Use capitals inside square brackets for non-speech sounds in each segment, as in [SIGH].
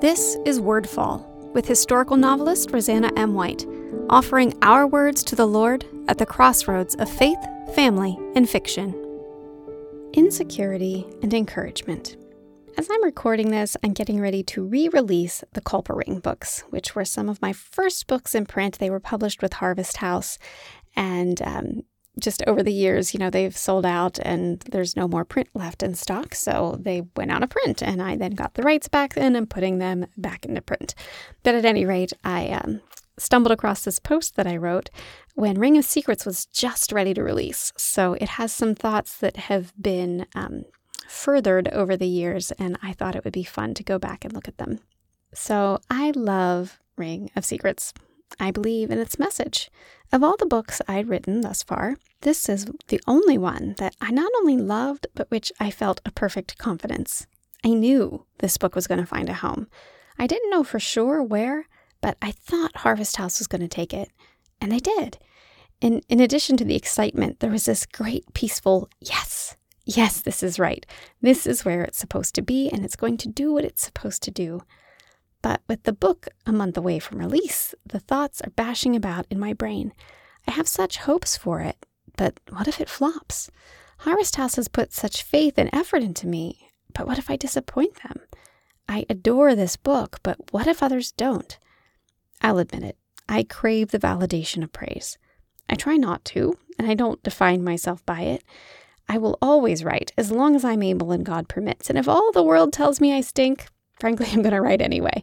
This is Wordfall with historical novelist Roseanna M. White, offering our words to the Lord at the crossroads of faith, family, and fiction. Insecurity and encouragement. As I'm recording this, I'm getting ready to re release the Culper Ring books, which were some of my first books in print. They were published with Harvest House, and um, just over the years, you know, they've sold out and there's no more print left in stock. So they went out of print, and I then got the rights back and I'm putting them back into print. But at any rate, I um, stumbled across this post that I wrote when Ring of Secrets was just ready to release. So it has some thoughts that have been um, furthered over the years, and I thought it would be fun to go back and look at them. So I love Ring of Secrets. I believe in its message. Of all the books I'd written thus far, this is the only one that I not only loved, but which I felt a perfect confidence. I knew this book was going to find a home. I didn't know for sure where, but I thought Harvest House was going to take it, and they did. And in addition to the excitement, there was this great, peaceful yes. Yes, this is right. This is where it's supposed to be, and it's going to do what it's supposed to do. But with the book a month away from release, the thoughts are bashing about in my brain. I have such hopes for it, but what if it flops? Harvest House has put such faith and effort into me, but what if I disappoint them? I adore this book, but what if others don't? I'll admit it, I crave the validation of praise. I try not to, and I don't define myself by it. I will always write as long as I'm able and God permits, and if all the world tells me I stink, Frankly, I'm going to write anyway.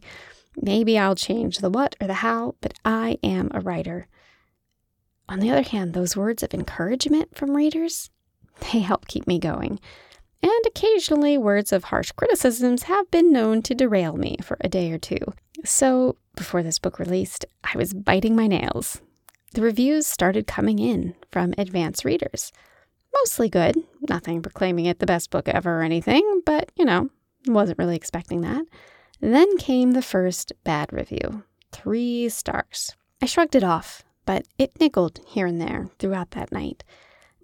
Maybe I'll change the what or the how, but I am a writer. On the other hand, those words of encouragement from readers, they help keep me going. And occasionally, words of harsh criticisms have been known to derail me for a day or two. So, before this book released, I was biting my nails. The reviews started coming in from advanced readers. Mostly good, nothing proclaiming it the best book ever or anything, but you know, wasn't really expecting that. Then came the first bad review three stars. I shrugged it off, but it niggled here and there throughout that night.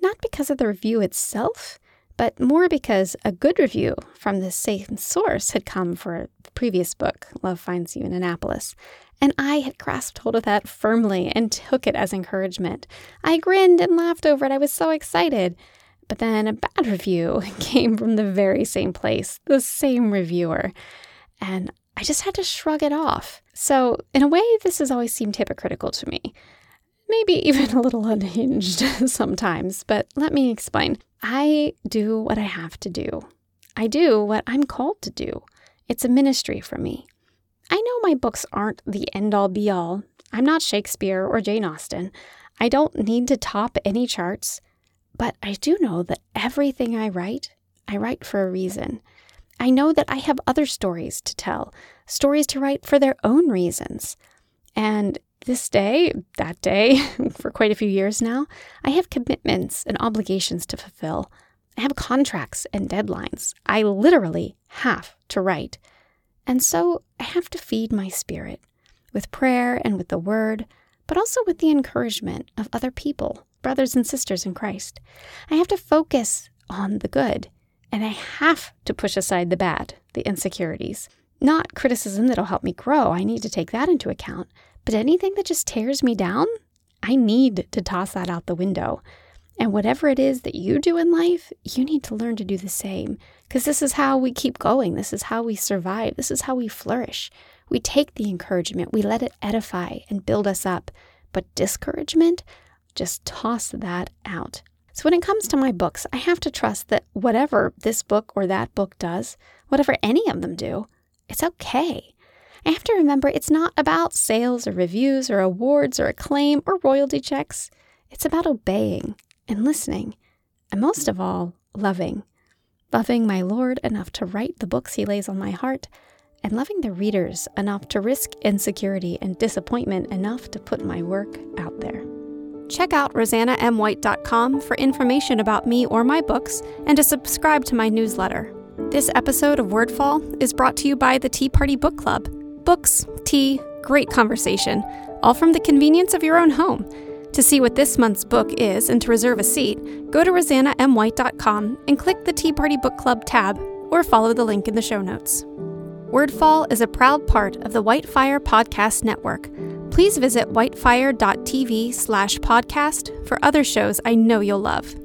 Not because of the review itself, but more because a good review from the same source had come for the previous book, Love Finds You in Annapolis. And I had grasped hold of that firmly and took it as encouragement. I grinned and laughed over it. I was so excited. But then a bad review [LAUGHS] came from the very same place, the same reviewer. And I just had to shrug it off. So, in a way, this has always seemed hypocritical to me. Maybe [LAUGHS] even a little unhinged [LAUGHS] sometimes, but let me explain. I do what I have to do. I do what I'm called to do. It's a ministry for me. I know my books aren't the end all be all. I'm not Shakespeare or Jane Austen. I don't need to top any charts. But I do know that everything I write, I write for a reason. I know that I have other stories to tell, stories to write for their own reasons. And this day, that day, [LAUGHS] for quite a few years now, I have commitments and obligations to fulfill. I have contracts and deadlines. I literally have to write. And so I have to feed my spirit with prayer and with the word, but also with the encouragement of other people brothers and sisters in Christ. I have to focus on the good, and I have to push aside the bad, the insecurities. Not criticism that'll help me grow, I need to take that into account, but anything that just tears me down, I need to toss that out the window. And whatever it is that you do in life, you need to learn to do the same. Because this is how we keep going. This is how we survive. This is how we flourish. We take the encouragement, we let it edify and build us up. But discouragement, just toss that out. So, when it comes to my books, I have to trust that whatever this book or that book does, whatever any of them do, it's okay. I have to remember it's not about sales or reviews or awards or acclaim or royalty checks. It's about obeying and listening, and most of all, loving. Loving my Lord enough to write the books He lays on my heart, and loving the readers enough to risk insecurity and disappointment enough to put my work out there. Check out roseannamwhite.com for information about me or my books and to subscribe to my newsletter. This episode of Wordfall is brought to you by the Tea Party Book Club. Books, tea, great conversation, all from the convenience of your own home. To see what this month's book is and to reserve a seat, go to roseannamwhite.com and click the Tea Party Book Club tab or follow the link in the show notes. Wordfall is a proud part of the Whitefire Podcast Network. Please visit whitefire.tv slash podcast for other shows I know you'll love.